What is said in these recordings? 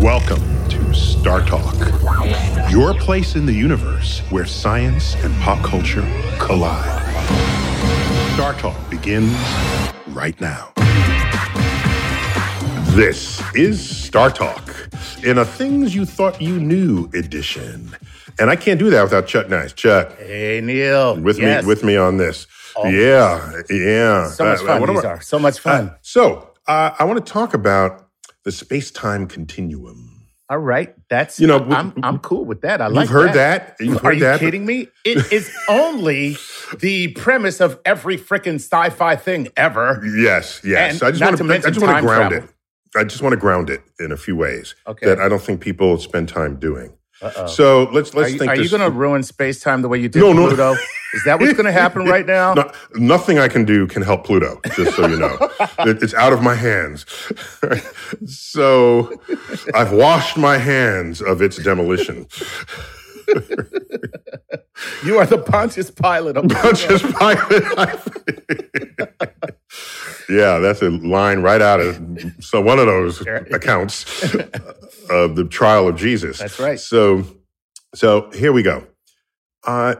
Welcome to Star Talk, your place in the universe where science and pop culture collide. Star Talk begins right now. This is Star Talk in a Things You Thought You Knew edition. And I can't do that without Chuck Nice. Chuck, Hey Neil, with Yes. me with me on this. Always. Yeah, yeah. So much Uh, fun am these I- are. So much fun. Uh, so uh, I want to talk about the space-time continuum. All right, that's You know. I'm I'm cool with that. I like. That. You've heard that. You've heard Are you that. kidding me? It is only the premise of every freaking sci-fi thing ever. Yes, yes. And I just want to to. I mention just want to time ground travel. it. I just want to ground it in a few ways Okay. that I don't think people spend time doing. Uh-oh. So let's let's you, think. are you going to ruin space time the way you did No, no. Pluto? Is that what's going to happen right now? No, nothing I can do can help Pluto. Just so you know, It- it's out of my hands. so I've washed my hands of its demolition. You are the Pontius Pilate. Of Pontius Pilate. Yeah, that's a line right out of so one of those accounts of the trial of Jesus. That's right. So, so here we go. Uh,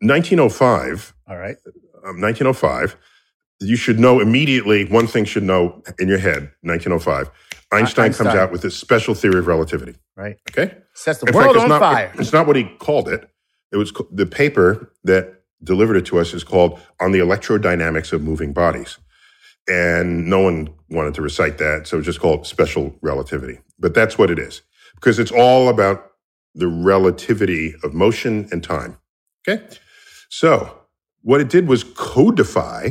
1905. All right. Um, 1905. You should know immediately. One thing should know in your head. 1905. Einstein, comes out with this special theory of relativity. Right. Okay. Sets the In world fact, on not, fire. It's not what he called it. It was the paper that delivered it to us is called "On the Electrodynamics of Moving Bodies," and no one wanted to recite that, so just called special relativity. But that's what it is because it's all about the relativity of motion and time. Okay, so what it did was codify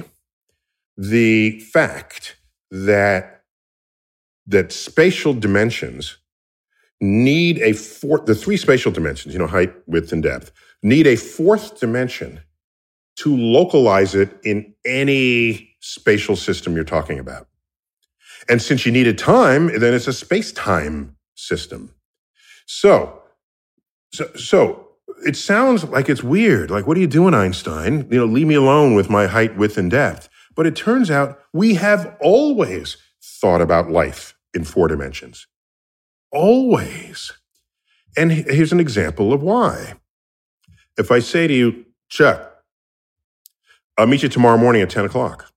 the fact that that spatial dimensions need a fourth, the three spatial dimensions, you know, height, width, and depth, need a fourth dimension to localize it in any spatial system you're talking about. And since you needed time, then it's a space time system. So, so, so it sounds like it's weird. Like, what are you doing, Einstein? You know, leave me alone with my height, width, and depth. But it turns out we have always thought about life in four dimensions. Always. And here's an example of why. If I say to you, Chuck, I'll meet you tomorrow morning at 10 o'clock.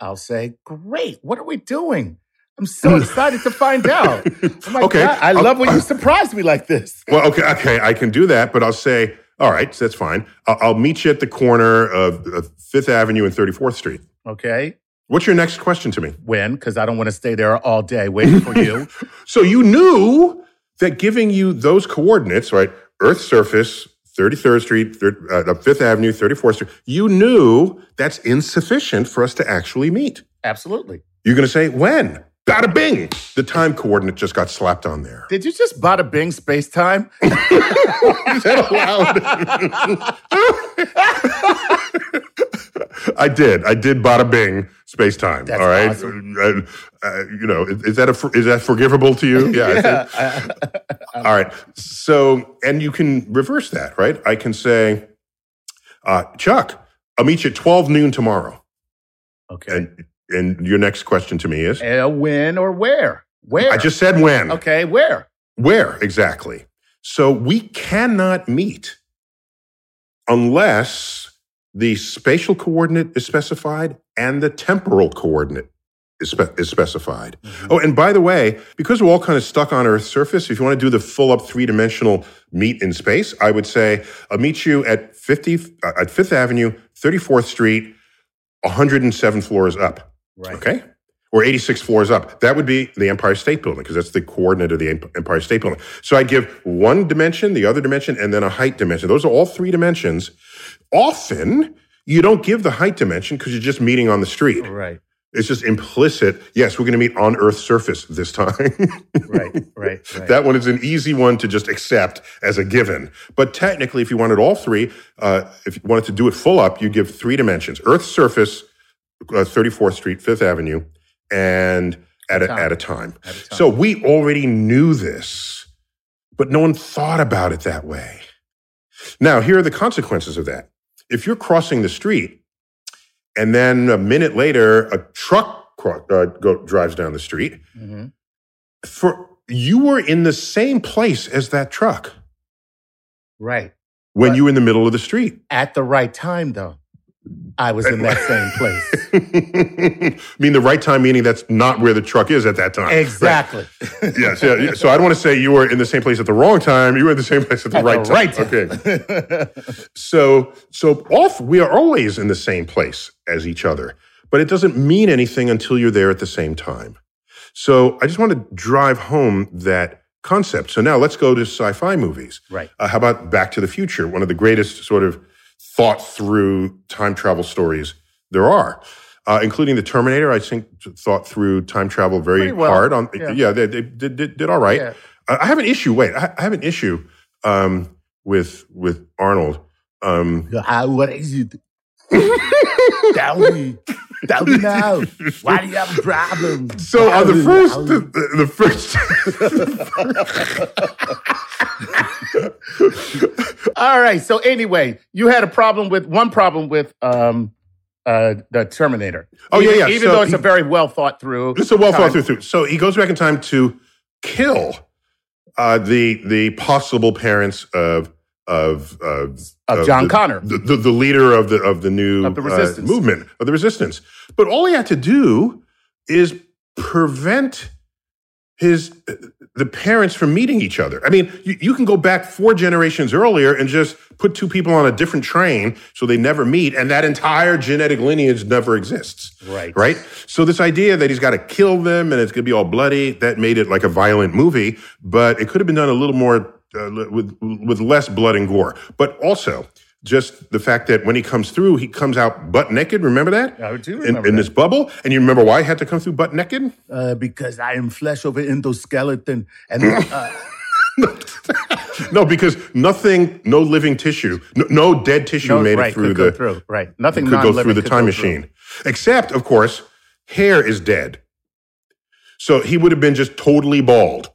I'll say, great. What are we doing? I'm so excited to find out. My Okay. God, I I'll- love when you surprise me like this. Well, okay, okay, I can do that, but I'll say, all right, that's fine. I'll, I'll meet you at the corner of, of Fifth Avenue and 34th Street. Okay. What's your next question to me? When? Because I don't want to stay there all day waiting for you. So you knew that giving you those coordinates, right? Earth's surface, 33rd Street, third, uh, Fifth Avenue, 34th Street, you knew that's insufficient for us to actually meet. Absolutely. You're going to say, when? Bada bing! The time coordinate just got slapped on there. Did you just bada bing space time? Is that allowed? I did. I did bada bing space time. That's all right. awesome. Uh, you know, is, is that a is that forgivable to you? Yeah. Think. all right. So, and you can reverse that, right? I can say, uh, Chuck, I'll meet you at twelve noon tomorrow. Okay. And and your next question to me is, Uh, when or where? Where? I just said when. Okay, where? Where exactly? So we cannot meet unless the spatial coordinate is specified and the temporal coordinate is, spe- is specified. Oh, and by the way, because we're all kind of stuck on Earth's surface, if you want to do the full up three dimensional meet in space, I would say I'll meet you at 50 uh, at Fifth Avenue, 34th Street, 107 floors up. Right. Okay. Or 86 floors up. That would be the Empire State Building because that's the coordinate of the Empire State Building. So I'd give one dimension, the other dimension, and then a height dimension. Those are all three dimensions. Often you don't give the height dimension because you're just meeting on the street. Right. It's just implicit. Yes, we're going to meet on Earth's surface this time. Right. Right. Right. that one is an easy one to just accept as a given. But technically, if you wanted all three, uh, if you wanted to do it full up, you give three dimensions: Earth's surface, uh, 34th Street, Fifth Avenue, and at a, at a time. At a time. So we already knew this, but no one thought about it that way. Now, here are the consequences of that. If you're crossing the street and then a minute later a truck cro- uh, go, drives down the street, hmm for you were in the same place as that truck Right. when Right. you were in the middle of the street. At the right time, though, I was in that same place. I mean, the right time meaning that's not where the truck is at that time. Exactly. Right. Yes, yeah, yeah. So I don't want to say you were in the same place at the wrong time. You were in the same place at the At right the right time. time. Okay. So, so off, we are always in the same place as each other, but it doesn't mean anything until you're there at the same time. So I just want to drive home that concept. So now let's go to sci-fi movies. Right. Uh, how about Back to the Future? One of the greatest sort of thought through time travel stories there are. Uh, including the Terminator, I think thought through time travel very well. hard. On Yeah. yeah, they, they did, did, did all right. Yeah. Uh, I have an issue. Wait, I, I have an issue um, with with Arnold. Um, How, what is it? Tell me. Tell me now. Why do you have a problem? so on the first, the, the, the first. All right. So anyway, you had a problem with one problem with um uh the Terminator. Oh, yeah, Even- yeah. Even So though it's a very well thought through. It's a well thought through. through. So he goes back in time to kill uh, the the possible parents of of of, Of John the, Connor. the, the, the leader of the of the new Of the uh, resistance. movement of the resistance. But all he had to do is prevent his the parents from meeting each other. I mean, you, you can go back four generations earlier and just put two people on a different train so they never meet, and that entire genetic lineage never exists Right. right? So this idea that he's got to kill them and it's going to be all bloody, that made it like a violent movie, but it could have been done a little more uh, with with less blood and gore. But also just the fact that when he comes through, he comes out butt naked. Remember that? I do In, remember in that. this bubble, and you remember why he had to come through butt naked? Uh, because I am flesh over endoskeleton, and uh, No, because nothing, no living tissue, no, no dead tissue no, made right, it through could go the through. Right. Nothing could go through the time go through. machine. Except, of course, hair is dead. So he would have been just totally bald,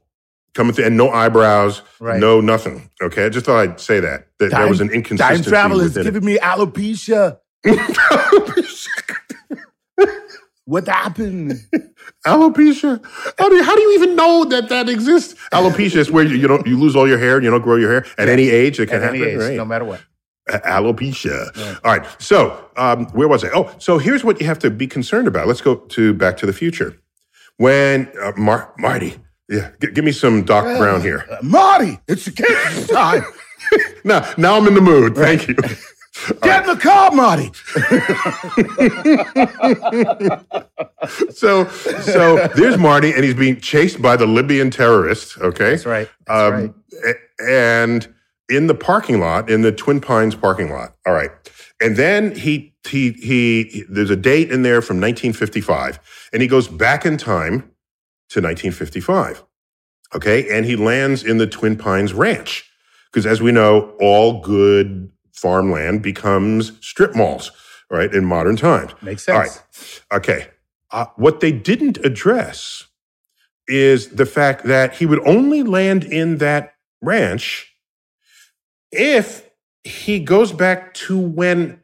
coming through, and no eyebrows, Right. no nothing. Okay, I just thought I'd say that that there was an inconsistency. Time travel is within it. giving me alopecia. What happened? Alopecia. How do, you, how do you even know that that exists? Alopecia is where you, you don't you lose all your hair and you don't grow your hair at any age. It can happen. age, right? no matter what. Alopecia. All right. So um, where was I? Oh, so here's what you have to be concerned about. Let's go to Back to the Future. When uh, Mar- Marty, yeah, g- give me some Doc Brown here. Uh, Marty, it's the kitchen time. Now, now I'm in the mood. Thank you. Get in the car, Marty. So, so there's Marty, and he's being chased by the Libyan terrorists. Okay, That's right. That's right. Um, a- and in the parking lot, in the Twin Pines parking lot. All right. And then he, he, he, there's a date in there from 1955, and he goes back in time to 1955. Okay. And he lands in the Twin Pines Ranch. Because as we know, all good farmland becomes strip malls, right, in modern times. Makes sense. right. Okay. Uh, what they didn't address is the fact that he would only land in that ranch if he goes back to when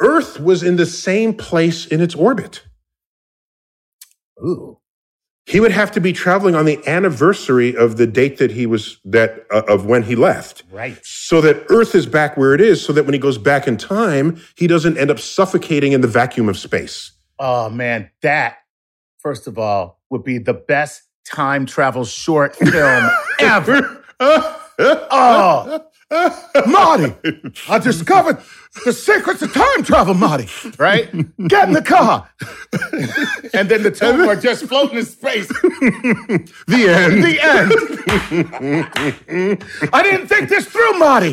Earth was in the same place in its orbit. Ooh. He would have to be traveling on the anniversary of the date that he was that uh, of when he left Right. so that earth is back where it is so that when he goes back in time he doesn't end up suffocating in the vacuum of space Oh man, that first of all would be the best time travel short film ever. Oh, Marty, I discovered the secrets of time travel, Marty. Right? Get in the car. and then the two of are just floating in space. the end The end. I didn't think this through, Marty.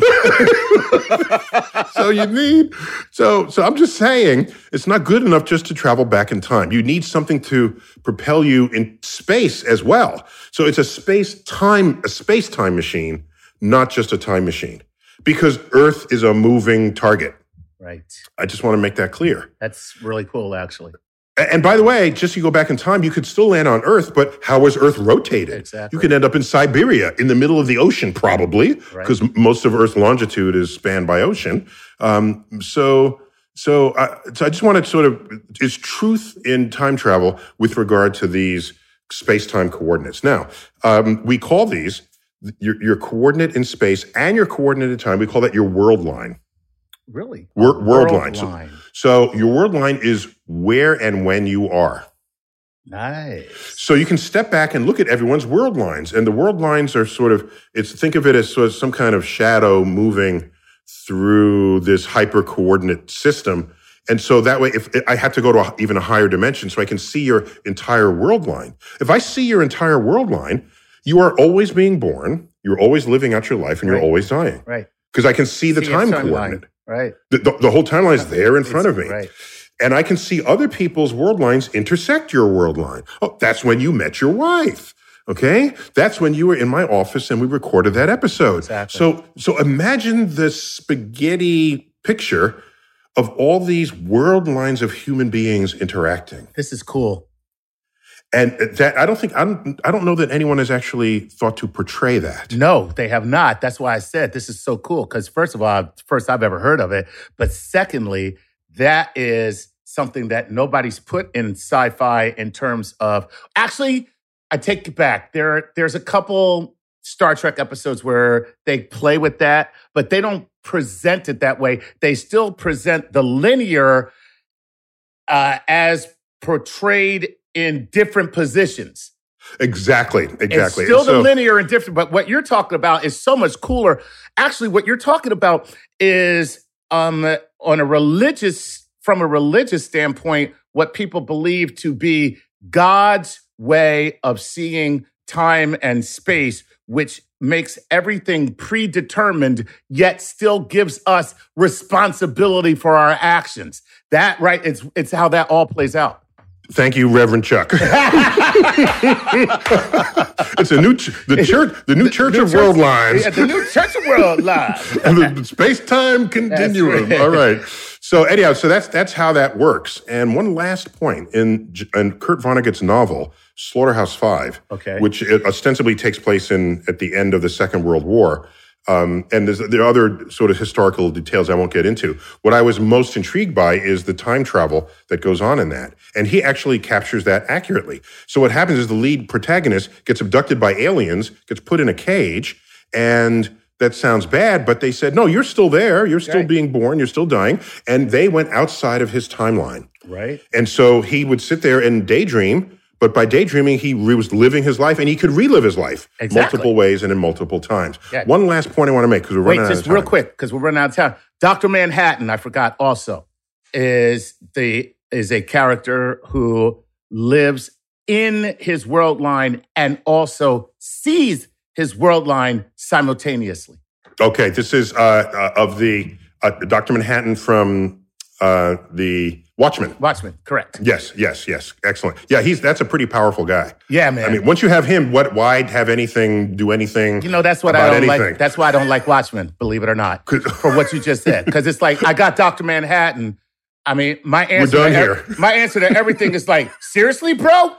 so you need so so i'm just saying it's not good enough just to travel back in time you need something to propel you in space as well so it's a space time a space time machine not just a time machine because earth is a moving target Right. i just want to make that clear That's really cool, actually. And by the way just you go back in time you could still land on earth but how is earth rotated Exactly. you could end up in siberia in the middle of the ocean probably Right. because most of earth's longitude is spanned by ocean um, so so, uh, so I just want to sort of is truth in time travel with regard to these space-time coordinates. Now, um, we call these your, your coordinate in space and your coordinate in time. We call that your world line. Really? Wor- world line. So- So your world line is where and when you are. Nice. So you can step back and look at everyone's world lines, and the world lines are sort of it's think of it as sort of some kind of shadow moving through this hyper coordinate system. And so that way, if I have to go to a, even a higher dimension, so I can see your entire world line. If I see your entire world line, you are always being born, you're always living out your life, and you're always dying Right. because I can see the See time coordinate. Right. The, the, the whole timeline is there in front of me Right. and I can see other people's world lines intersect your world line. Oh, that's when you met your wife. Okay, that's when you were in my office and we recorded that episode. Exactly. So, so imagine the spaghetti picture of all these world lines of human beings interacting, This is cool. And that I don't think I don't, I don't know that anyone has actually thought to portray that. No, they have not. That's why I said this is so cool. Because first of all, first I've ever heard of it, but secondly, that is something that nobody's put in sci-fi in terms of. Actually, I take it back. There, there's a couple Star Trek episodes where they play with that, but they don't present it that way. They still present the linear uh, as portrayed in different positions. Exactly, exactly. It's still And the linear and different, but what you're talking about is so much cooler. Actually, what you're talking about is um on a religious from a religious standpoint, what people believe to be God's way of seeing time and space, which makes everything predetermined, yet still gives us responsibility for our actions. That right, it's it's how that all plays out. Thank you, Reverend Chuck. it's a new ch- the church, the new Church of World Lines, Yeah, the new Church of World Live. and the space time continuum. right. All right. So anyhow, so that's that's how that works. And one last point in in Kurt Vonnegut's novel Slaughterhouse Five, Okay. which uh, ostensibly takes place in at the end of the Second World War. Um, and there's, there are other sort of historical details I won't get into. What I was most intrigued by is the time travel that goes on in that. And he actually captures that accurately. So what happens is the lead protagonist gets abducted by aliens, gets put in a cage, and that sounds bad, but they said, no, you're still there. You're still Right. being born. You're still dying. And they went outside of his timeline. Right. And so he would sit there and daydream, but by daydreaming, he re- was living his life and he could relive his life Exactly. multiple ways and in multiple times. Yeah. One last point I want to make because we're Wait, running just out of real quick, because we're running out of time. Doctor Manhattan, I forgot also, is the is a character who lives in his world line and also sees his world line simultaneously. Okay, this is uh, uh, of the uh, Dr. Manhattan from uh, the Watchmen. Watchmen, correct? Yes, yes, yes. Excellent. Yeah, he's that's a pretty powerful guy. Yeah, man. I mean, once you have him, what? Why have anything? Do anything? you know that's what I don't anything. like. That's why I don't like Watchmen. Believe it or not. for what you just said, because it's like I got Doctor Manhattan. I mean, my answer. We're done to here. my answer to everything is like, seriously, bro.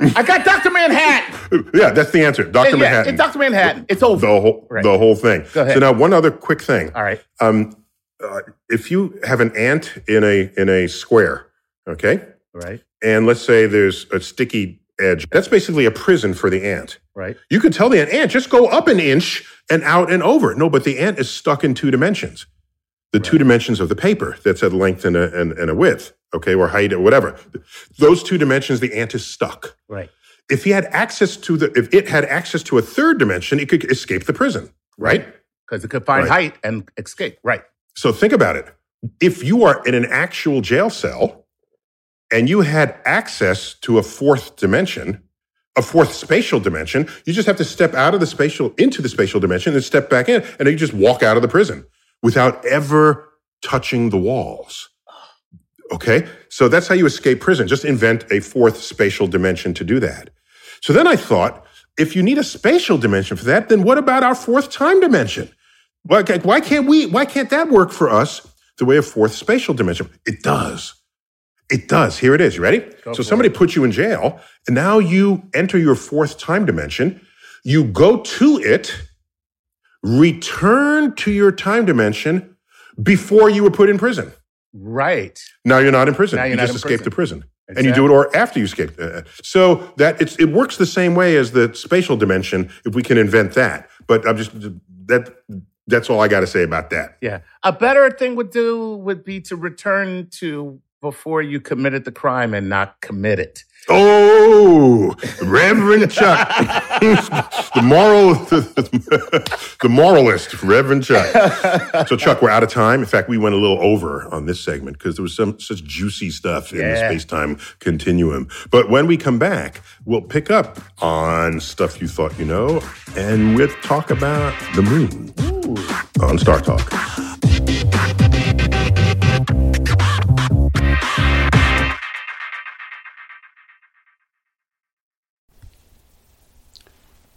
I got Doctor Manhattan. yeah, that's the answer. Doctor Yeah, Manhattan. Dr. Manhattan. It's over. the whole Right. the whole thing. Go ahead. So now one other quick thing. All right. Um, uh, if you have an ant in a in a square, okay, Right. and let's say there's a sticky edge. That's basically a prison for the ant. Right. You could tell the ant, ant, just go up an inch and out and over. No, but the ant is stuck in two dimensions. The two dimensions of the paper that's a length and a, and, and a width, okay, or height or whatever. Those two dimensions, the ant is stuck. Right. If he had access to the, if it had access to a third dimension, it could escape the prison, right? Because it could find Right. height and escape. Right. So think about it. If you are in an actual jail cell and you had access to a fourth dimension, a fourth spatial dimension, you just have to step out of the spatial into the spatial dimension and step back in, and you just walk out of the prison without ever touching the walls. Okay? So that's how you escape prison. Just invent a fourth spatial dimension to do that. So then I thought, if you need a spatial dimension for that, then what about our fourth time dimension? Why, why can't we, why can't that work for us the way a fourth spatial dimension? It does. It does. Here it is. You ready? Go so somebody puts you in jail, and now you enter your fourth time dimension. You go to it, return to your time dimension before you were put in prison. Right. Now you're not in prison. Now you're you just escaped prison. the prison. And you do it or after you escape. Uh, so that it's, it works the same way as the spatial dimension if we can invent that. But I'm just that that's all I got to say about that. Yeah. A better thing would do would be to return to before you committed the crime and not commit it. Oh, Reverend Chuck, the moral, the moralist, Reverend Chuck. So, Chuck, we're out of time. In fact, we went a little over on this segment because there was some such juicy stuff in the Yeah. space-time continuum. But when we come back, we'll pick up on stuff you thought you know, and we'll talk about the moon on Star Talk.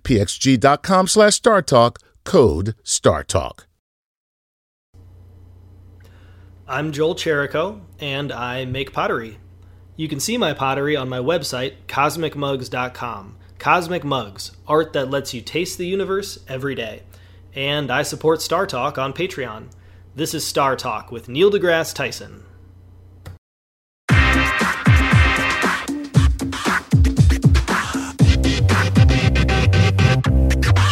pxg.com slash StarTalk. Code StarTalk. I'm Joel Cherico, and I make pottery. You can see my pottery on my website, cosmicmugs.com. Cosmic Mugs, art that lets you taste the universe every day. And I support Star Talk on Patreon. This is Star Talk with Neil deGrasse Tyson.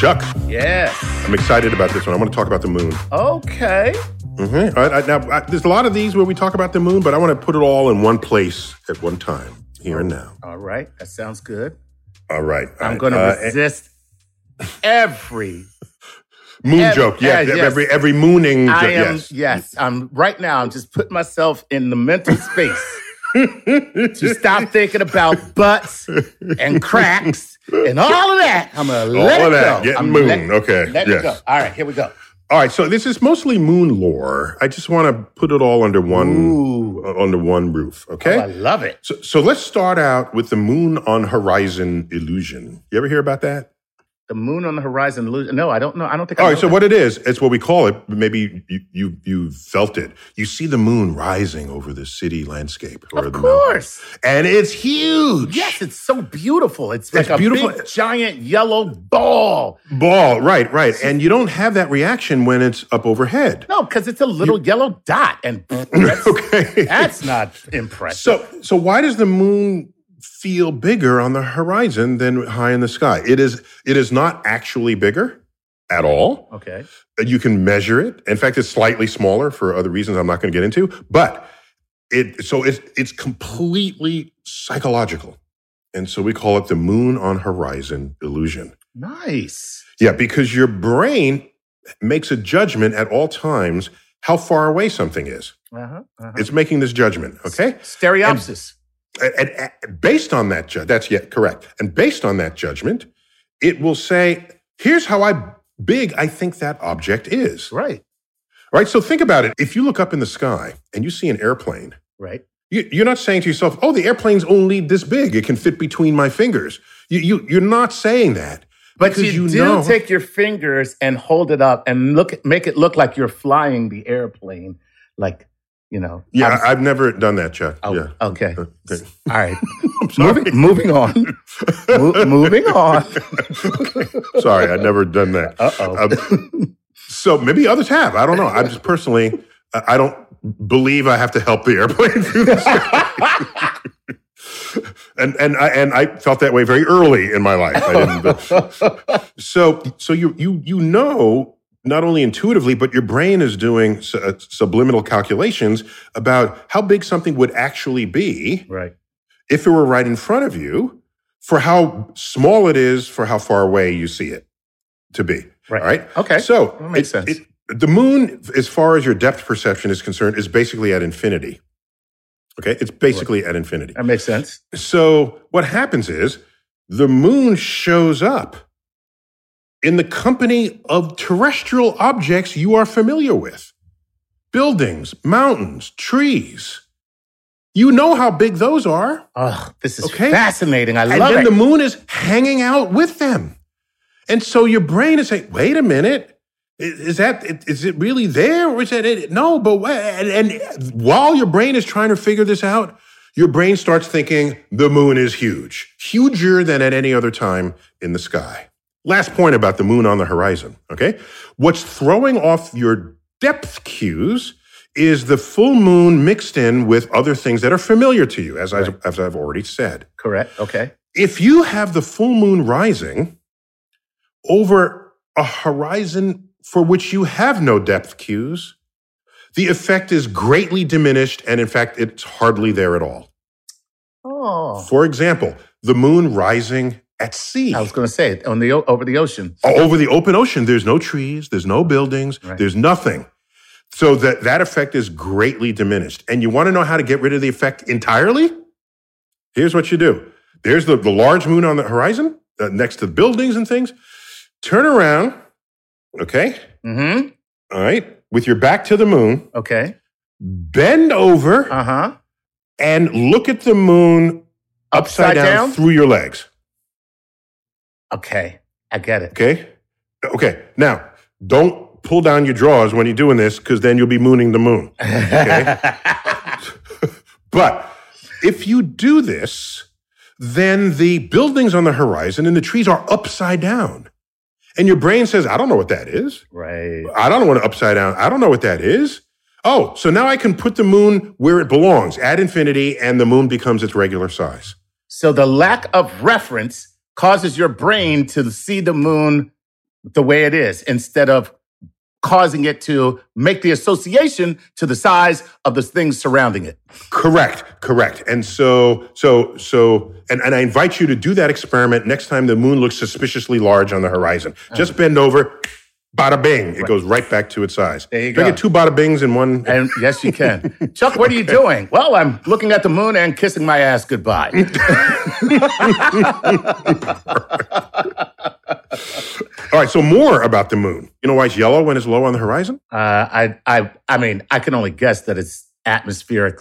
Chuck, Yes. I'm excited about this one. I want to talk about the moon. Okay. Mhm. All right, I- now, I, there's a lot of these where we talk about the moon, but I want to put it all in one place at one time, here and now. All right. That sounds good. All right. all I'm right. going to Uh, resist every. moon Ev- joke. Yeah, yeah, yes. every every mooning. I joke. am. yes. Yes. I'm right now. I'm just putting myself in the mental space to stop thinking about butts and cracks and all of that. I'm gonna let All of it that. go. Getting moon. let- Okay. Let Yes. it go. All right. Here we go. All right. So this is mostly moon lore. I just want to put it all under one uh, under one roof. Okay. Oh, I love it. So, so let's start out with the moon on horizon illusion. You ever hear about that? The moon on the horizon. No, I don't know. I don't think. I All know. So that. what it is, it's what we call it. Maybe you you you felt it. You see the moon rising over the city landscape or Of the course. mountains, and it's huge. Yes, it's so beautiful. It's like It's a beautiful. big giant yellow ball. ball. Right. Right. And you don't have that reaction when it's up overhead. No, because it's a little yellow dot, and that's, Okay. that's not impressive. So, so why does the moon feel bigger on the horizon than high in the sky? It is, it is not actually bigger at all. okay, You can measure it. In fact, it's slightly smaller for other reasons I'm not going to get into. But it, so it's it's completely psychological, and so we call it the moon on horizon illusion. nice. Yeah, because your brain makes a judgment at all times how far away something is. Uh-huh, uh-huh. It's making this judgment. Okay. Stereopsis. and, and based on that, ju- that's yet correct. And based on that judgment, it will say, "Here's how I big I think that object is." right, Right. So think about it. If you look up in the sky and you see an airplane, right. you, you're not saying to yourself, "Oh, the airplane's only this big; it can fit between my fingers." You, you you're not saying that. But you, you do know- take your fingers and hold it up and look, make it look like you're flying the airplane, like you know. Yeah, I've never done that, Chuck. oh, yeah. Okay. Okay. All right. I'm sorry. moving, moving on. Mo- moving on. Sorry, I've never done that. Uh-oh. Um, so maybe others have. I don't know. I just personally, I don't believe I have to help the airplane through the sky. and and I and I felt that way very early in my life. I didn't. But, so so you you you know not only intuitively, but your brain is doing su- uh, subliminal calculations about how big something would actually be right. if it were right in front of you, for how small it is, for how far away you see it to be. Right. All right. Okay. So That makes it- sense. it- the moon, as far as your depth perception is concerned, is basically at infinity. Okay, it's basically at infinity. That makes sense. So what happens is the moon shows up in the company of terrestrial objects you are familiar with. Buildings, mountains, trees. You know how big those are. Oh, this is Okay. fascinating. I and love then it. the moon is hanging out with them. And so your brain is saying, wait a minute. Is that is it really there or is that it? No, but and, and while your brain is trying to figure this out, your brain starts thinking the moon is huge, huger than at any other time in the sky. Last point about the moon on the horizon. Okay, what's throwing off your depth cues is the full moon mixed in with other things that are familiar to you, as, I, Right. as I've already said Correct. Okay. if you have the full moon rising over a horizon for which you have no depth cues, the effect is greatly diminished, and in fact, it's hardly there at all. Oh. For example, the moon rising at sea. I was going to say it on the over the ocean. over the open ocean there's no trees there's no buildings Right. there's nothing so that that effect is greatly diminished and you want to know how to get rid of the effect entirely here's what you do there's the, the large moon on the horizon uh, next to the buildings and things turn around okay Mm-hmm. all right with your back to the moon Okay. bend over Uh huh. and look at the moon upside, Upside down, down? through your legs Okay. I get it. Okay. Okay. Now, don't pull down your drawers when you're doing this because then you'll be mooning the moon. Okay. but if you do this, then the buildings on the horizon and the trees are upside down. And your brain says, I don't know what that is. right. I don't want what upside down. I don't know what that is. Oh, so now I can put the moon where it belongs at infinity and the moon becomes its regular size. So the lack of reference causes your brain to see the moon the way it is instead of causing it to make the association to the size of the things surrounding it. Correct, correct. And so, so, so, and, and I invite you to do that experiment next time the moon looks suspiciously large on the horizon. Uh-huh. Just bend over, bada bing. It goes right back to its size. There you Do I go. get two bada bings in one? And yes, you can. Chuck, what are you doing? Well, I'm looking at the moon and kissing my ass goodbye. All right, so more about the moon. You know why it's yellow when it's low on the horizon? Uh, I, I, I mean, I can only guess that it's atmospheric.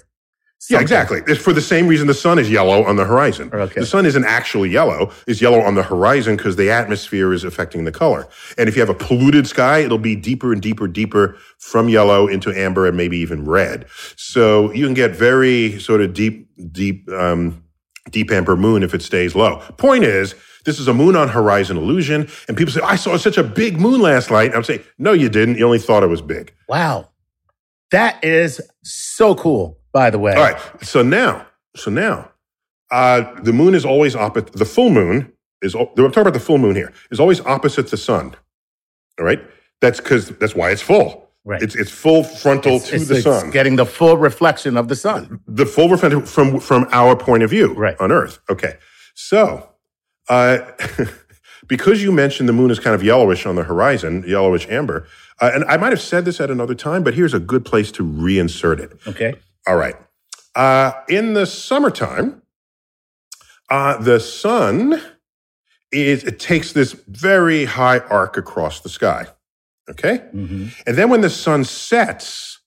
Yeah, exactly. It's for the same reason the sun is yellow on the horizon. Okay. The sun isn't actually yellow. It's yellow on the horizon because the atmosphere is affecting the color. And if you have a polluted sky, it'll be deeper and deeper, deeper from yellow into amber and maybe even red. So you can get very sort of deep, deep, um, deep amber moon if it stays low. Point is, this is a moon on horizon illusion. And people say, I saw such a big moon last night. I'm saying, no, you didn't. You only thought it was big. Wow. That is so cool, by the way. All right. So now, so now, uh, the moon is always opposite. The full moon is. I'm talking about the full moon here. Is always opposite the sun. All right. That's because that's why it's full. Right. It's it's full frontal It's, to it's- the it's sun. getting the full reflection of the sun. the full reflection from from our point of view Right. on Earth. Okay. So, uh, because you mentioned the moon is kind of yellowish on the horizon, yellowish amber, uh, and I might have said this at another time, but here's a good place to reinsert it. Okay. All right. Uh, in the summertime, uh, the sun is it takes this very high arc across the sky. Okay, Mhm. and then when the sun sets,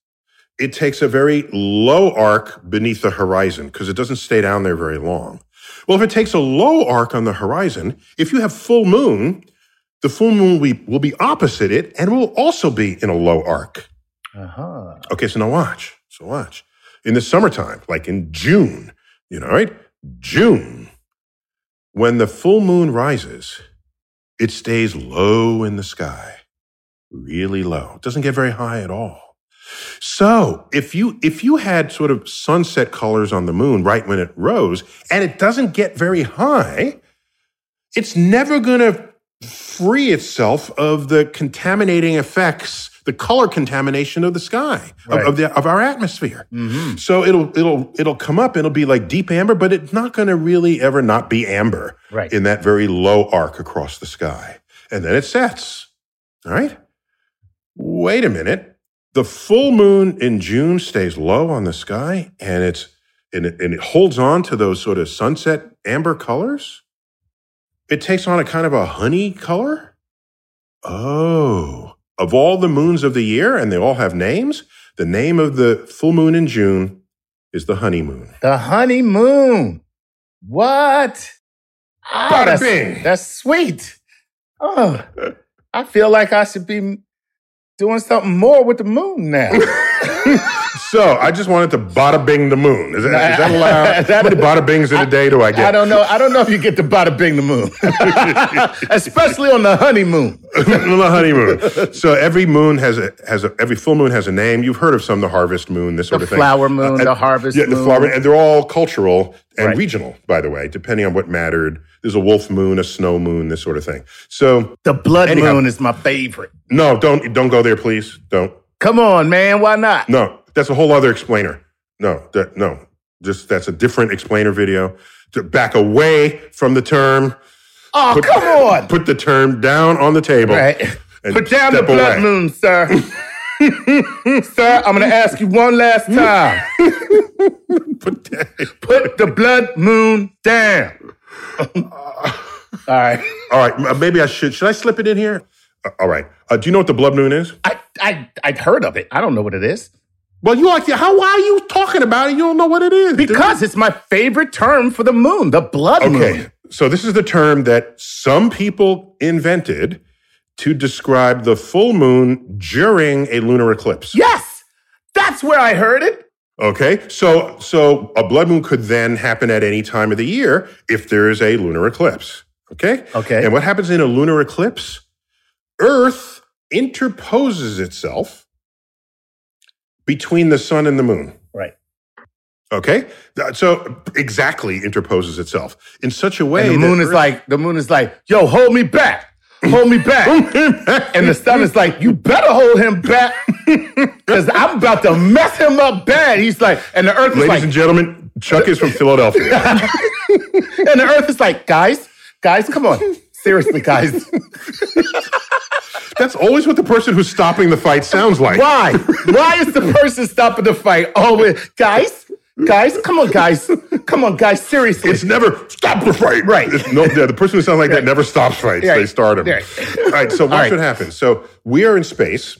it takes a very low arc beneath the horizon because it doesn't stay down there very long. Well, if it takes a low arc on the horizon, if you have full moon, the full moon will be, will be opposite it and will also be in a low arc. Uh-huh. Okay, so now watch. So watch. In the summertime, like in June, you know, right? June, when the full moon rises, it stays low in the sky, really low. It doesn't get very high at all. So if you if you had sort of sunset colors on the moon right when it rose, and it doesn't get very high, it's never going to free itself of the contaminating effects, the color contamination of the sky, of- Right. of, the, of our atmosphere. Mhm. So it'll it'll it'll come up. It'll be like deep amber, but it's not going to really ever not be amber Right. in that very low arc across the sky, and then it sets. All right. Wait a minute. The full moon in June stays low on the sky, and it's and it, and it holds on to those sort of sunset amber colors. It takes on a kind of a honey color. Oh, of all the moons of the year, and they all have names. The name of the full moon in June is the honeymoon. The honeymoon. What? Ah, Bada that's, that's sweet. Oh, I feel like I should be doing something more with the moon now. So I just wanted to bada bing the moon. Is that, is that allowed? How many bada bings in a day do I get? I don't know. I don't know if you get to bada bing the moon, especially on the honeymoon. on the honeymoon. So every moon has a has a every full moon has a name. You've heard of some, the harvest moon, this sort The of thing. The flower moon, Uh, the harvest yeah, the moon. flower, and they're all cultural and Right. regional, by the way, depending on what mattered. There's a wolf moon, a snow moon, this sort of thing. So The blood Anyhow. moon is my favorite. no, don't don't go there, please. Don't. Come on, man. Why not? No, that's a whole other explainer. No, that no, just that's a different explainer video. To back away from the term Oh, put, come on. Put the term down on the table. Right. Put down the blood away. moon, sir. sir, I'm going to ask you one last time. Put. Put the blood moon down. Uh, all right. All right, maybe I should. Should I slip it in here? Uh, all right. Uh, do you know what the blood moon is? I, I, I'd heard of it. I don't know what it is. Well, you like how why are you talking about it? You don't know what it is dude? Because it's my favorite term for the moon, the blood Okay, moon. so this is the term that some people invented to describe the full moon during a lunar eclipse. Yes, that's where I heard it. Okay, so so a blood moon could then happen at any time of the year if there is a lunar eclipse. Okay, Okay. and what happens in a lunar eclipse? Earth interposes itself between the sun and the moon. Right. Okay, so exactly interposes itself in such a way And the moon is Earth- like, the moon is like, yo, hold me back. Hold me back. and the sun is like, you better hold him back. Because I'm about to mess him up bad. He's like, and the earth is Ladies like, and gentlemen, Chuck is from Philadelphia. and the earth is like, guys, guys, come on. Seriously, guys. That's always what the person who's stopping the fight sounds like. Why? Why is the person stopping the fight oh, always? Guys, guys, come on, guys. Come on, guys, seriously. It's never stop the fight. Right. It's no, yeah, the person who sounds like that never stops fights. Right. They start them. Right. All right. So watch right. what happens. So we are in space.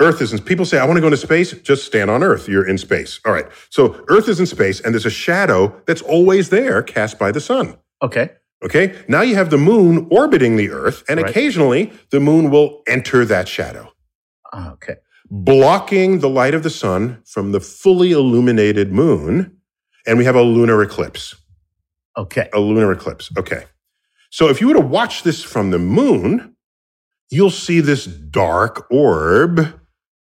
Earth is in. People say, "I want to go into space." Just stand on Earth. You're in space. All right. So Earth is in space, and there's a shadow that's always there, cast by the sun. okay. Okay. Now you have the moon orbiting the Earth, and Right. occasionally the moon will enter that shadow. Ah, okay. blocking the light of the sun from the fully illuminated moon, and we have a lunar eclipse. Okay. A lunar eclipse. Okay. So if you were to watch this from the moon, you'll see this dark orb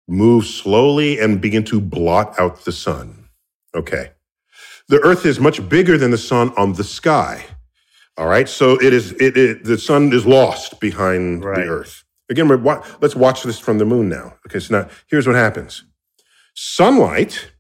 move slowly and begin to blot out the sun. Okay. The earth is much bigger than the sun on the sky. All right. So it is, it, it the sun is lost behind Right. the earth. Again, we're, wa- let's watch this from the moon now. Okay. So now here's what happens. Sunlight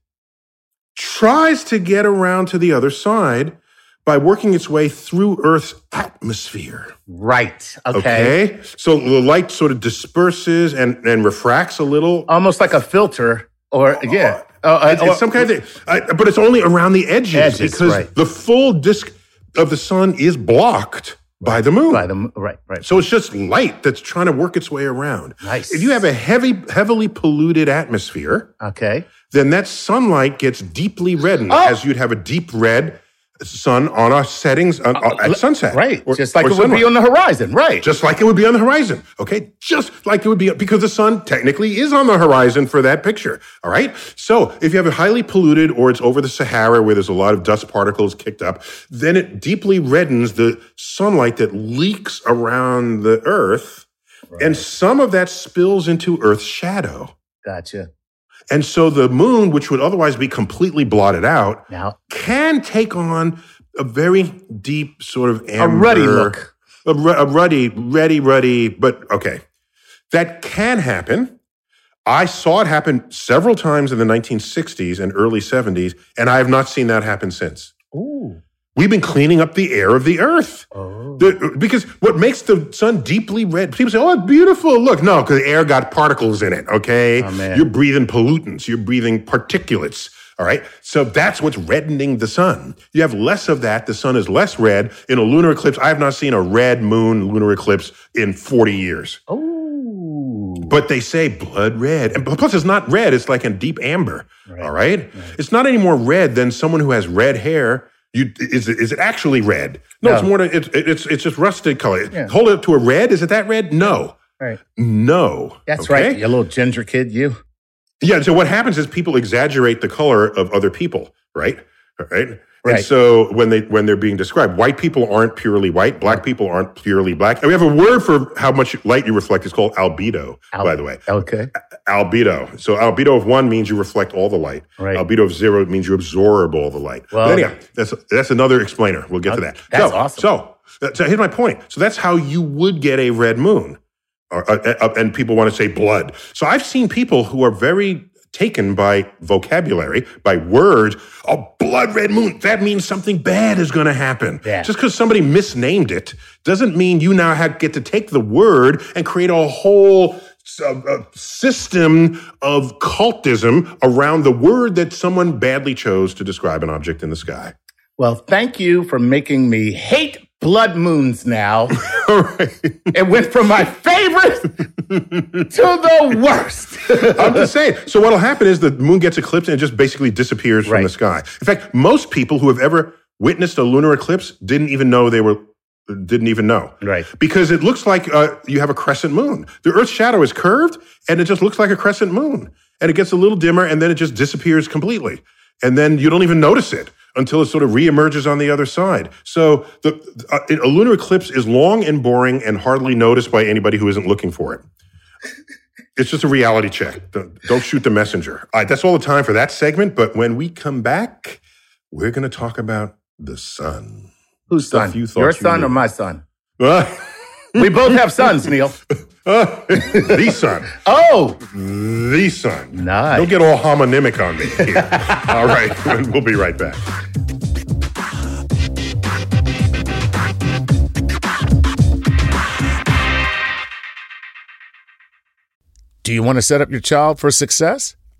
tries to get around to the other side by working its way through Earth's atmosphere. Right. Okay. Okay. So the light sort of disperses and, and refracts a little. Almost like a filter, or yeah. Uh, It's, it's some kind of thing, but it's only around the edges, Edges, because right. the full disk of the sun is blocked by the moon. by the right, right. So it's just light that's trying to work its way around. Nice. If you have a heavy, heavily polluted atmosphere, Okay. then that sunlight gets deeply reddened, Oh. as you'd have a deep red sun on our settings on, at sunset, Uh, Right. Or- Just like it would be on the horizon. Right. just like it would be on the horizon. Okay, just like it would be because the sun technically is on the horizon for that picture. All right. So if you have it highly polluted or it's over the Sahara where there's a lot of dust particles kicked up, then it deeply reddens the sunlight that leaks around the Earth, and some of that spills into Earth's shadow. gotcha. And so the moon, which would otherwise be completely blotted out, Now can take on a very deep sort of amber, a ruddy look. a, a ruddy, ruddy, ruddy. But okay, that can happen. I saw it happen several times in the 1960s and early 70s, and I have not seen that happen since. Ooh. We've been cleaning up the air of the earth. Oh. The- because what makes the sun deeply red, people say, oh, it's beautiful. Look, no, because the air got particles in it, okay? Oh. You're breathing pollutants, you're breathing particulates, all right? So that's what's reddening the sun. You have less of that, the sun is less red. In a lunar eclipse, I have not seen a red moon lunar eclipse in 40 years. Ooh. But they say blood red. And plus, it's not red, it's like a deep amber. Right. All right? It's not any more red than someone who has red hair. You, is, it, is it actually red? No, No. it's more, it's, it's, it's just rusted color. Yeah. Hold it up to a red. Is it that red? No. Right. No. That's Okay? right. You little ginger kid, you. Yeah. So what happens is people exaggerate the color of other people, right? All right. And Right. so when they when they're being described, white people aren't purely white, black people aren't purely black. And we have a word for how much light you reflect. It's called albedo, Al- by the way. Okay. Albedo. So albedo of one means you reflect all the light. Right. Albedo of zero means you absorb all the light. Well- but anyhow, that's that's another explainer. We'll get to that. That's so, awesome. So, so here's my point. So that's how you would get a red moon, or, uh, uh, and people want to say blood. So I've seen people who are very taken by vocabulary, by words. A blood red moon, that means something bad is going to happen. Yeah. Just because somebody misnamed it doesn't mean you now have, get to take the word and create a whole uh, system of cultism around the word that someone badly chose to describe an object in the sky. Well, thank you for making me hate blood moons now. Right. it went from my favorite to the worst. I'm just saying. So what'll happen is the moon gets eclipsed and it just basically disappears from the sky. In fact, most people who have ever witnessed a lunar eclipse didn't even know they were didn't even know. Right. Because it looks like uh, you have a crescent moon. The Earth's shadow is curved and it just looks like a crescent moon. And it gets a little dimmer and then it just disappears completely. And then you don't even notice it until it sort of reemerges on the other side. So the, uh, a lunar eclipse is long and boring and hardly noticed by anybody who isn't looking for it. It's just a reality check. Don't, don't shoot the messenger. All right, that's all the time for that segment. But when we come back, we're going to talk about the sun. Whose son? you thought Your you son knew. or my son? We both have sons, Neil. the son. Oh, The son. Nice. Don't get all homonymic on me all right, we'll be right back. Do you want to set up your child for success?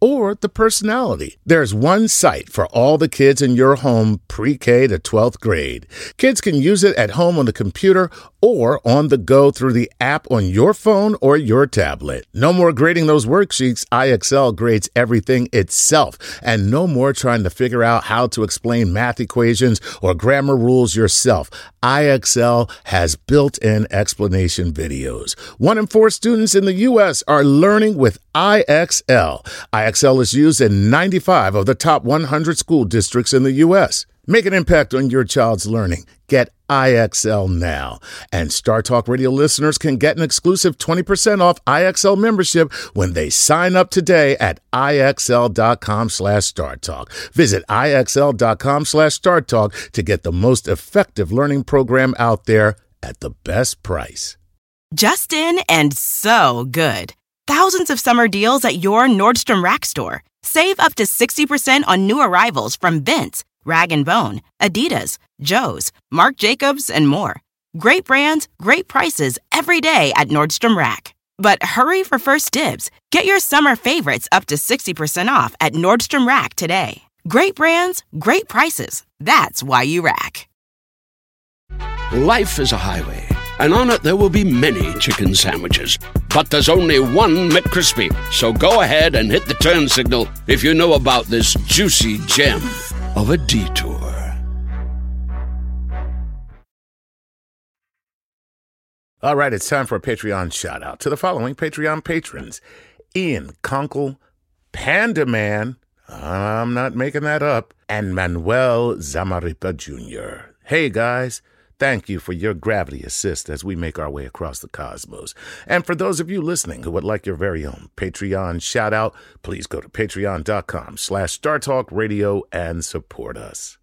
or the personality. There's one site for all the kids in your home pre K to 12th grade. Kids can use it at home on the computer or on the go through the app on your phone or your tablet. No more grading those worksheets. IXL grades everything itself. And no more trying to figure out how to explain math equations or grammar rules yourself. IXL has built in explanation videos. One in four students in the U.S. are learning with IXL. IXL is used in 95 of the top 100 school districts in the U.S. Make an impact on your child's learning. Get IXL now. And StarTalk Radio listeners can get an exclusive 20% off IXL membership when they sign up today at IXL.com slash StarTalk. Visit IXL.com slash StarTalk to get the most effective learning program out there at the best price. Justin and so good. Thousands of summer deals at your Nordstrom Rack store. Save up to 60% on new arrivals from Vince, Rag & Bone, Adidas, Joe's, Marc Jacobs, and more. Great brands, great prices every day at Nordstrom Rack. But hurry for first dibs. Get your summer favorites up to 60% off at Nordstrom Rack today. Great brands, great prices. That's why you rack. Life is a highway, and on it there will be many chicken sandwiches. But there's only one McCrispy. So go ahead and hit the turn signal if you know about this juicy gem of a detour. All right, it's time for a Patreon shout out to the following Patreon patrons Ian Konkle, Panda Man, I'm not making that up, and Manuel Zamarripa Jr. Hey guys, thank you for your gravity assist as we make our way across the cosmos. And for those of you listening who would like your very own Patreon shout out, please go to patreon.com slash StarTalk Radio and support us.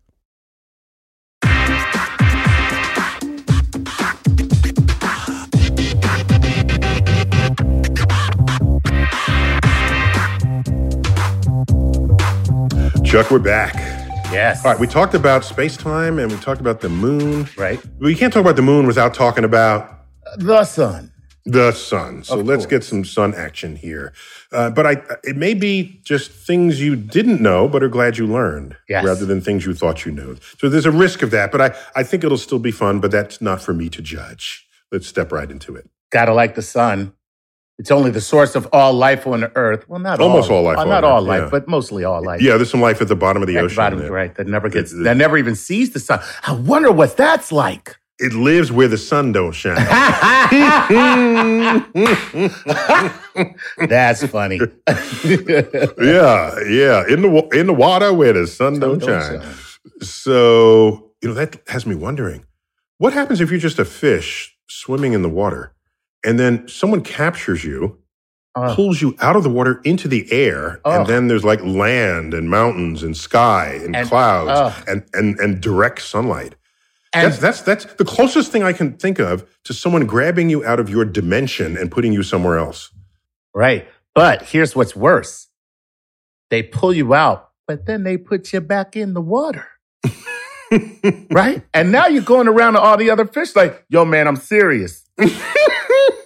Chuck, we're back. Yes. All right, we talked about space time and we talked about the moon. Right. We can't talk about the moon without talking about The sun. the sun. So Of let's course. get some sun action here. Uh, but I, it may be just things you didn't know, but are glad you learned, Yes. rather than things you thought you knew. So there's a risk of that, but I, I think it'll still be fun. But that's not for me to judge. Let's step right into it. Gotta like the sun. It's only the source of all life on earth. Well, not Almost all, all life uh, not Earth, all life, yeah. but mostly all life. Yeah, there's some life at the bottom of the At the ocean. bottom, that- right? That never gets, It- that never even sees the sun. I wonder what that's like. It lives where the sun don't shine. That's funny. yeah, yeah. In the in the water where the sun don't, don't shine. shine. So you know that has me wondering, what happens if you're just a fish swimming in the water, and then someone captures you, Oh. pulls you out of the water into the air, Oh. and then there's like land and mountains and sky and, And- clouds oh. and, and and direct sunlight. And that's that's that's the closest thing I can think of to someone grabbing you out of your dimension and putting you somewhere else. right. But here's what's worse. They pull you out, but then they put you back in the water. right? And now you're going around to all the other fish like, yo, man, I'm serious.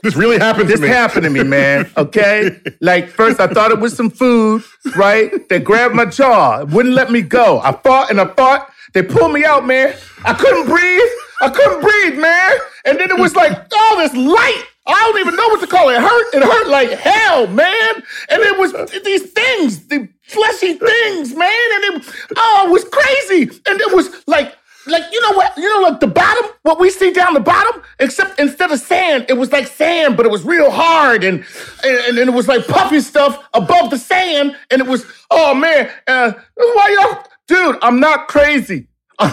This really happened This to me. happened to me, man. Okay. Like first I thought it was some food, right? They grabbed my jaw, wouldn't let me go. I fought and I fought. They pulled me out, man. I couldn't breathe. I couldn't breathe, man. And then it was like all this light. I don't even know what to call it. It hurt. It hurt like hell, man. And it was these things, the fleshy things, man. And it, oh, it was crazy. And it was like like you know what you know like the bottom what we see down the bottom except instead of sand it was like sand but it was real hard and and, and it was like puffy stuff above the sand and it was oh man uh, why y'all dude i'm not crazy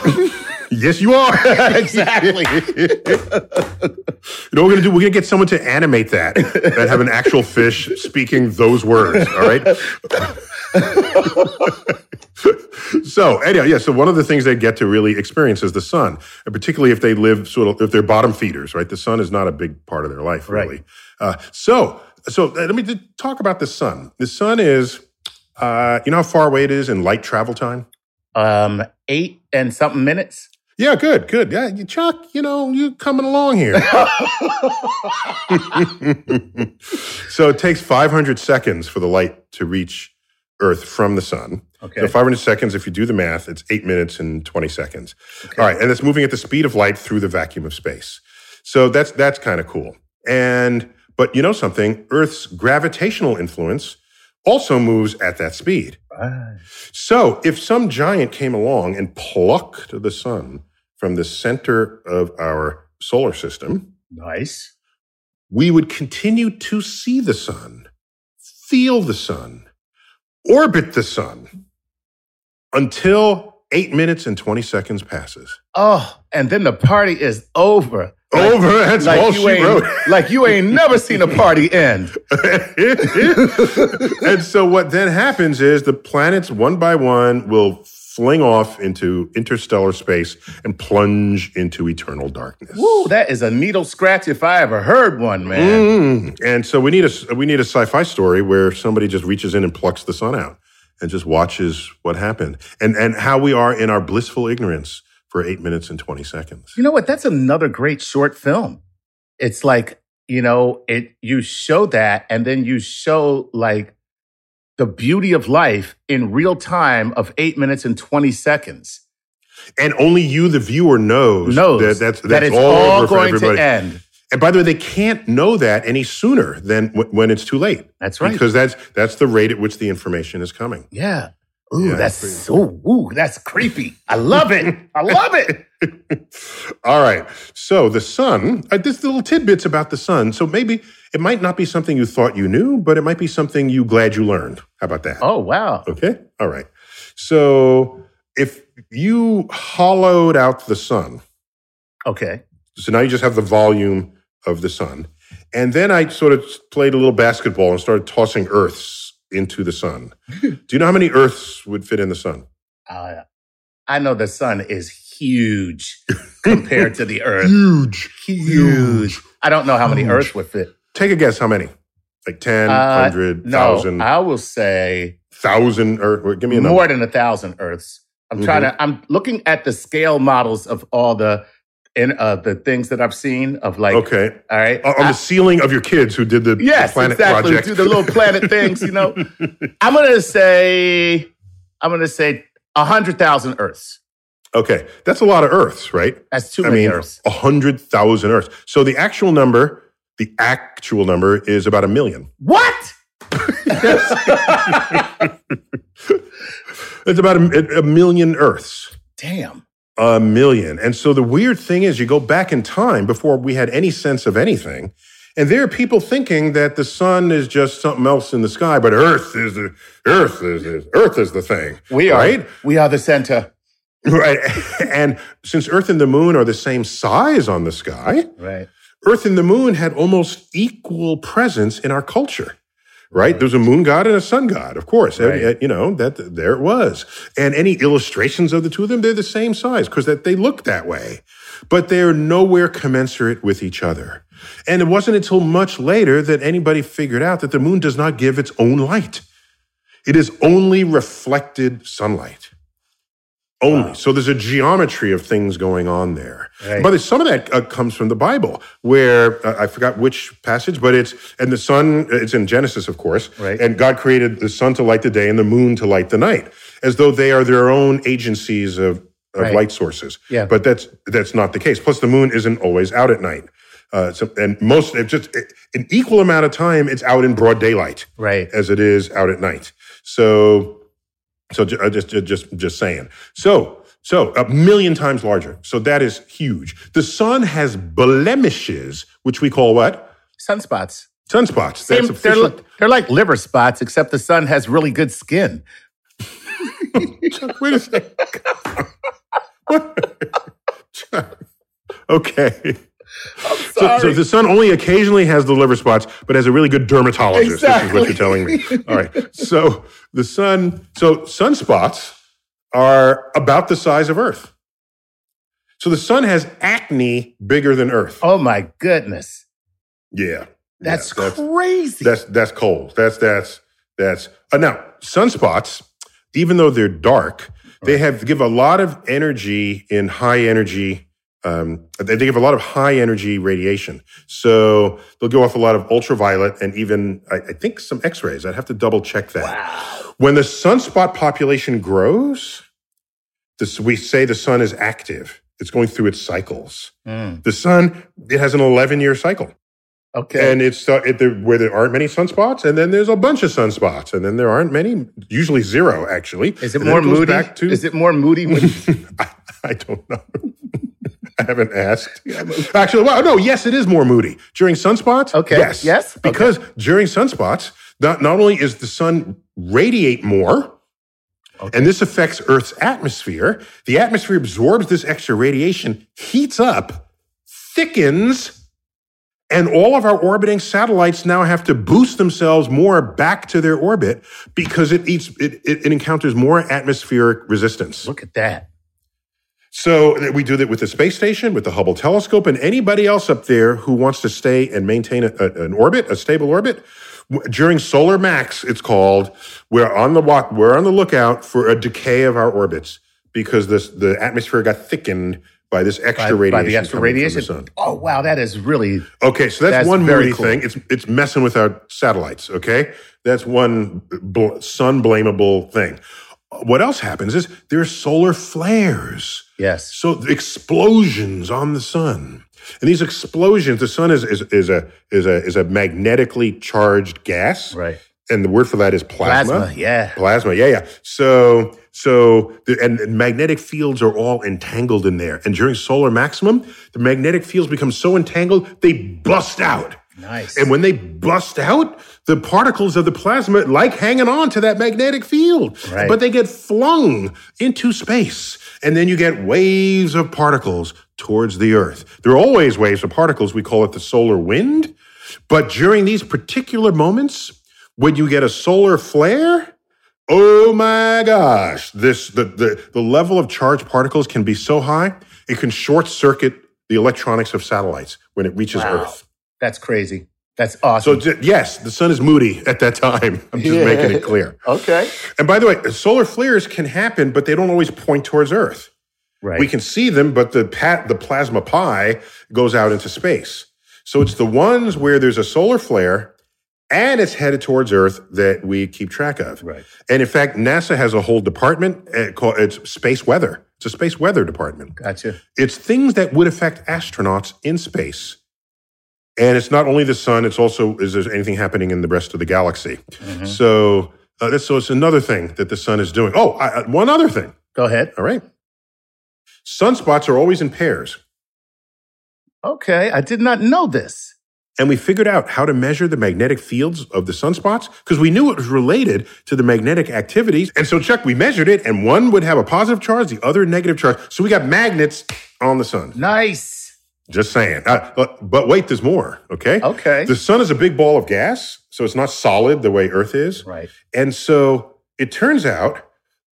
Yes, you are. exactly You know what we're gonna do? We're gonna get someone to animate that that have an actual fish speaking those words. All right. so anyway, yeah. So one of the things they get to really experience is the sun, and particularly if they live sort of if they're bottom feeders, right? The sun is not a big part of their life, Right. really. Uh, so so uh, let me talk about the sun. The sun is, uh, you know how far away it is in light travel time. um eight and something minutes Yeah, good, good. Yeah, you, Chuck, you know, you coming along here. so it takes 500 seconds for the light to reach Earth from the sun. Okay. So 500 seconds, if you do the math, it's eight minutes and 20 seconds. All right, and it's moving at the speed of light through the vacuum of space. So that's that's kind of cool. And but you know something? Earth's gravitational influence also moves at that speed. So if some giant came along and plucked the sun from the center of our solar system, nice we would continue to see the sun, feel the sun, orbit the sun until eight minutes and 20 seconds passes. oh and then the party is over Like- Over. That's like all she wrote. like you ain't never seen a party end and so what then happens is the planets one by one will fling off into interstellar space and plunge into eternal darkness. Woo, that is a needle scratch if I ever heard one, man. Mm. And so we need a we need a sci-fi story where somebody just reaches in and plucks the sun out and just watches what happened and and how we are in our blissful ignorance for eight minutes and twenty seconds. You know what? That's another great short film. It's like, you know, it you show that and then you show like the beauty of life in real time of eight minutes and 20 seconds. And only you, the viewer, knows, Knows that that's, that it's all, all going to end. And by the way, they can't know that any sooner than w- when it's too late. That's right. Because that's that's the rate at which the information is coming. Yeah. Ooh, Yeah, that's so ooh, that's creepy. I love it. I love it. All right. So the sun, uh, this little tidbits about the sun. So maybe it might not be something you thought you knew, but it might be something you glad you learned. How about that? Oh, wow. Okay. All right. So if you hollowed out the sun, Okay. so now you just have the volume of the sun, and then I sort of played a little basketball and started tossing Earths into the sun. Do you know how many Earths would fit in the sun? Uh, I know the sun is huge compared to the earth. Huge. Huge. I don't know how many earths would fit. Take a guess. How many? Like 10, Uh, 100, No, 1,000, I will say 1,000, or, or give me a number. more than a thousand Earths. I'm trying Mm-hmm. to. I'm looking at the scale models of all the in uh, the things that I've seen of like. Okay. All right. On I- the ceiling of your kids who did the, the yes, planet exactly. project. Do the little planet things. You know. I'm gonna say. I'm gonna say a hundred thousand Earths. okay. That's a lot of Earths, right? That's too I many mean, Earths. a hundred thousand Earths. So the actual number The actual number is about a million. What? It's about a, a million Earths. Damn. A million. And so the weird thing is, you go back in time before we had any sense of anything, and there are people thinking that the sun is just something else in the sky, but Earth is the Earth is, is Earth is the thing. We are. right. We are the center. Right. And since Earth and the moon are the same size on the sky, Right. Earth and the moon had almost equal presence in our culture. Right? There's a moon god and a sun god, of course. Right. Uh, You know, that there it was. And any illustrations of the two of them, they're the same size because that they look that way. But they're nowhere commensurate with each other. And it wasn't until much later that anybody figured out that the moon does not give its own light. It is only reflected sunlight. Only. So there's a geometry of things going on there. Right. But some of that uh, comes from the Bible, where uh, I forgot which passage, but it's and the sun. It's in Genesis, of course. Right. And God created the sun to light the day and the moon to light the night, as though they are their own agencies of, of Right. light sources. Yeah. But that's that's not the case. Plus, the moon isn't always out at night. Uh, so, and most, it just an equal amount of time, it's out in broad daylight Right. as it is out at night. So, so uh, just, just, just saying. So, so a million times larger. So that is huge. The sun has blemishes, which we call what? Sunspots. Sunspots. Same, That's they're, they're like liver spots, except the sun has really good skin. Chuck, wait a second. Okay. So, so the sun only occasionally has the liver spots, but has a really good dermatologist. This is what you're telling me. All right. So the sun, so sunspots are about the size of Earth. So the sun has acne bigger than Earth. Oh my goodness. Yeah. That's, Yeah, crazy. That's that's cold. That's that's that's uh, now sunspots. Even though they're dark, they have give a lot of energy in high energy. Um, they they give a lot of high energy radiation, so they'll go off a lot of ultraviolet and even I, I think some X rays. I'd have to double check that. When the sunspot population grows, this, we say the sun is active. It's going through its cycles. Mm, The sun it has an eleven year cycle. okay. And it's uh, it, there, where there aren't many sunspots, and then there's a bunch of sunspots, and then there aren't many, usually zero actually. is it And more moody? To, is it more moody? When, I, I don't know. I haven't asked. Actually, well, no, yes, it is more moody during sunspots. Okay, Yes. yes, okay. Because during sunspots, not, not only is the sun radiate more, and this affects Earth's atmosphere, the atmosphere absorbs this extra radiation, heats up, thickens, and all of our orbiting satellites now have to boost themselves more back to their orbit because it eats it, it, it encounters more atmospheric resistance. look at that. So we do that with the space station, with the Hubble telescope, and anybody else up there who wants to stay and maintain a, a- an orbit, a stable orbit. During solar max, it's called. We're on the walk. We're on the lookout for a decay of our orbits because this the atmosphere got thickened by this extra By, radiation. by the extra radiation. the sun. Oh wow, that is really Okay, so that's, That's one very cool. thing. It's it's messing with our satellites. Okay, that's one bl- sun blamable thing. What else happens is there are solar flares. yes. So explosions on the sun. And these explosions, the sun is, is, is a is a is a magnetically charged gas. Right. And the word for that is plasma. Plasma. Yeah. Plasma, yeah, yeah. So, so, the, and, and magnetic fields are all entangled in there. And during solar maximum, the magnetic fields become so entangled, they bust out. Nice. And when they bust out, the particles of the plasma like hanging on to that magnetic field, Right. but they get flung into space. And then you get waves of particles towards the earth. There are always waves of particles. We call it the solar wind. But during these particular moments, when you get a solar flare, oh my gosh, this the, the, the level of charged particles can be so high, it can short circuit the electronics of satellites when it reaches Wow. Earth. That's crazy. That's awesome. So yes, the sun is moody at that time. I'm just Yeah. making it clear. okay. And by the way, solar flares can happen, but they don't always point towards Earth. Right. We can see them, but the pat, the plasma pie goes out into space. So it's the ones where there's a solar flare and it's headed towards Earth that we keep track of. Right. And in fact, NASA has a whole department uh, called it's space weather. It's a space weather department. Gotcha. It's things that would affect astronauts in space And it's not only the sun, it's also is there anything happening in the rest of the galaxy. So, uh, so it's another thing that the sun is doing. Oh, I, I- one other thing. Go ahead. All right. Sunspots are always in pairs. Okay, I did not know this. And we figured out how to measure the magnetic fields of the sunspots because we knew it was related to the magnetic activities. And so, Chuck, we measured it, and one would have a positive charge, the other a negative charge. So we got magnets on the sun. Nice. Just saying. Uh, but, but wait, there's more. Okay. Okay. The sun is a big ball of gas, so it's not solid the way Earth is. Right. And so it turns out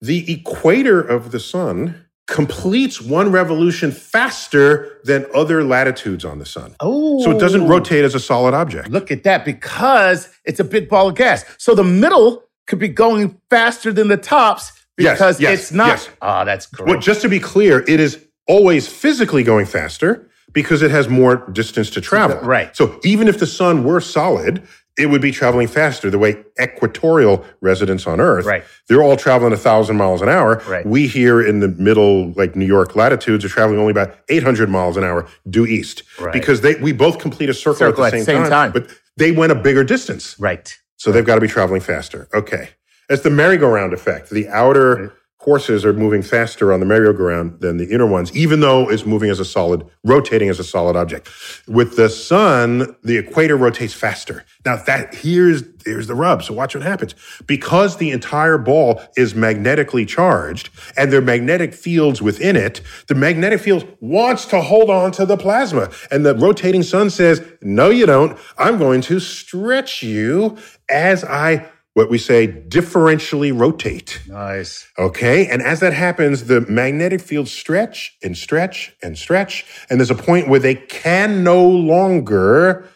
the equator of the sun completes one revolution faster than other latitudes on the sun. Oh. So it doesn't rotate as a solid object. Look at that because it's a big ball of gas. So the middle could be going faster than the tops Yes, because yes, it's not. yes. Oh, that's great. Well, just to be clear, it is always physically going faster because it has more distance to travel. Right. So even if the sun were solid, it would be traveling faster. The way equatorial residents on Earth, Right. they're all traveling a thousand miles an hour. Right. We here in the middle, like New York latitudes, are traveling only about 800 miles an hour due east Right. because they we both complete a circle, Circle at the same, time, time. but they went a bigger distance. right. So they've got to be traveling faster. Okay. It's the merry-go-round effect. The outer courses are moving faster on the merry-go-round than the inner ones, even though it's moving as a solid, rotating as a solid object. With the sun, the equator rotates faster. Now that here's here's the rub. So watch what happens. Because the entire ball is magnetically charged and there are magnetic fields within it, the magnetic field wants to hold on to the plasma. And the rotating sun says, no, you don't. I'm going to stretch you as I what we say differentially rotate. Nice. Okay. And as that happens, the magnetic fields stretch and stretch and stretch. And there's a point where they can no longer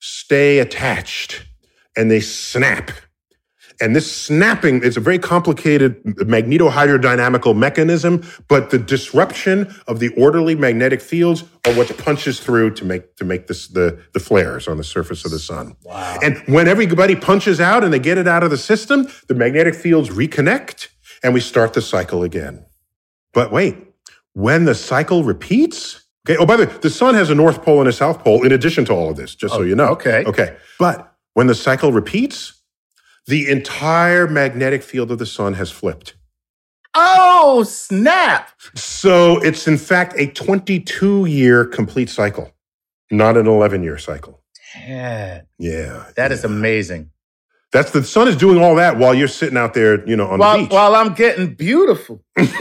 stay attached and they snap. And this snapping is a very complicated magnetohydrodynamical mechanism, but the disruption of the orderly magnetic fields are what punches through to make to make this the, the flares on the surface of the sun. Wow. And when everybody punches out and they get it out of the system, the magnetic fields reconnect and we start the cycle again. But wait, when the cycle repeats, okay, oh, by the way, the sun has a north pole and a south pole in addition to all of this, just so oh, you know. okay. Okay. But when the cycle repeats, the entire magnetic field of the sun has flipped. Oh, snap. So it's in fact a 22 year complete cycle, not an 11 year cycle. Yeah. that is amazing. That's the sun is doing all that while you're sitting out there, you know, on the While, beach. while I'm getting beautiful. it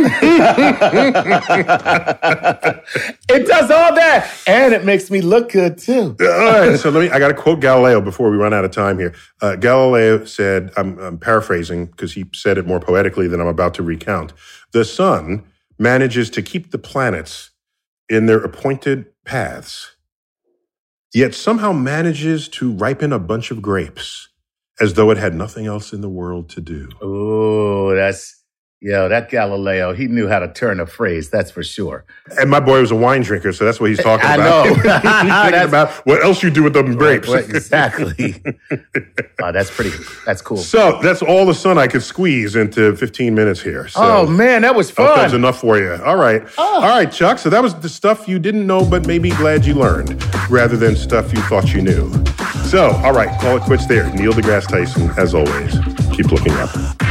does all that. And it makes me look good too. All right, so let me. I got to quote Galileo before we run out of time here. Uh, Galileo said, I'm, I'm paraphrasing because he said it more poetically than I'm about to recount. The sun manages to keep the planets in their appointed paths, yet somehow manages to ripen a bunch of grapes as though it had nothing else in the world to do. Oh, that's, yo, that Galileo, he knew how to turn a phrase, that's for sure. And my boy was a wine drinker, so that's what he's talking I about. I know. he's thinking about what else you do with them grapes. What- exactly. oh, that's pretty, that's cool. So that's all the sun I could squeeze into 15 minutes here. So. oh, man, that was Hope that was enough for you. All right. Oh. All right, Chuck. So that was the stuff you didn't know, but maybe glad you learned rather than stuff you thought you knew. So, all right, call it quits there. Neil deGrasse Tyson, as always. Keep looking up.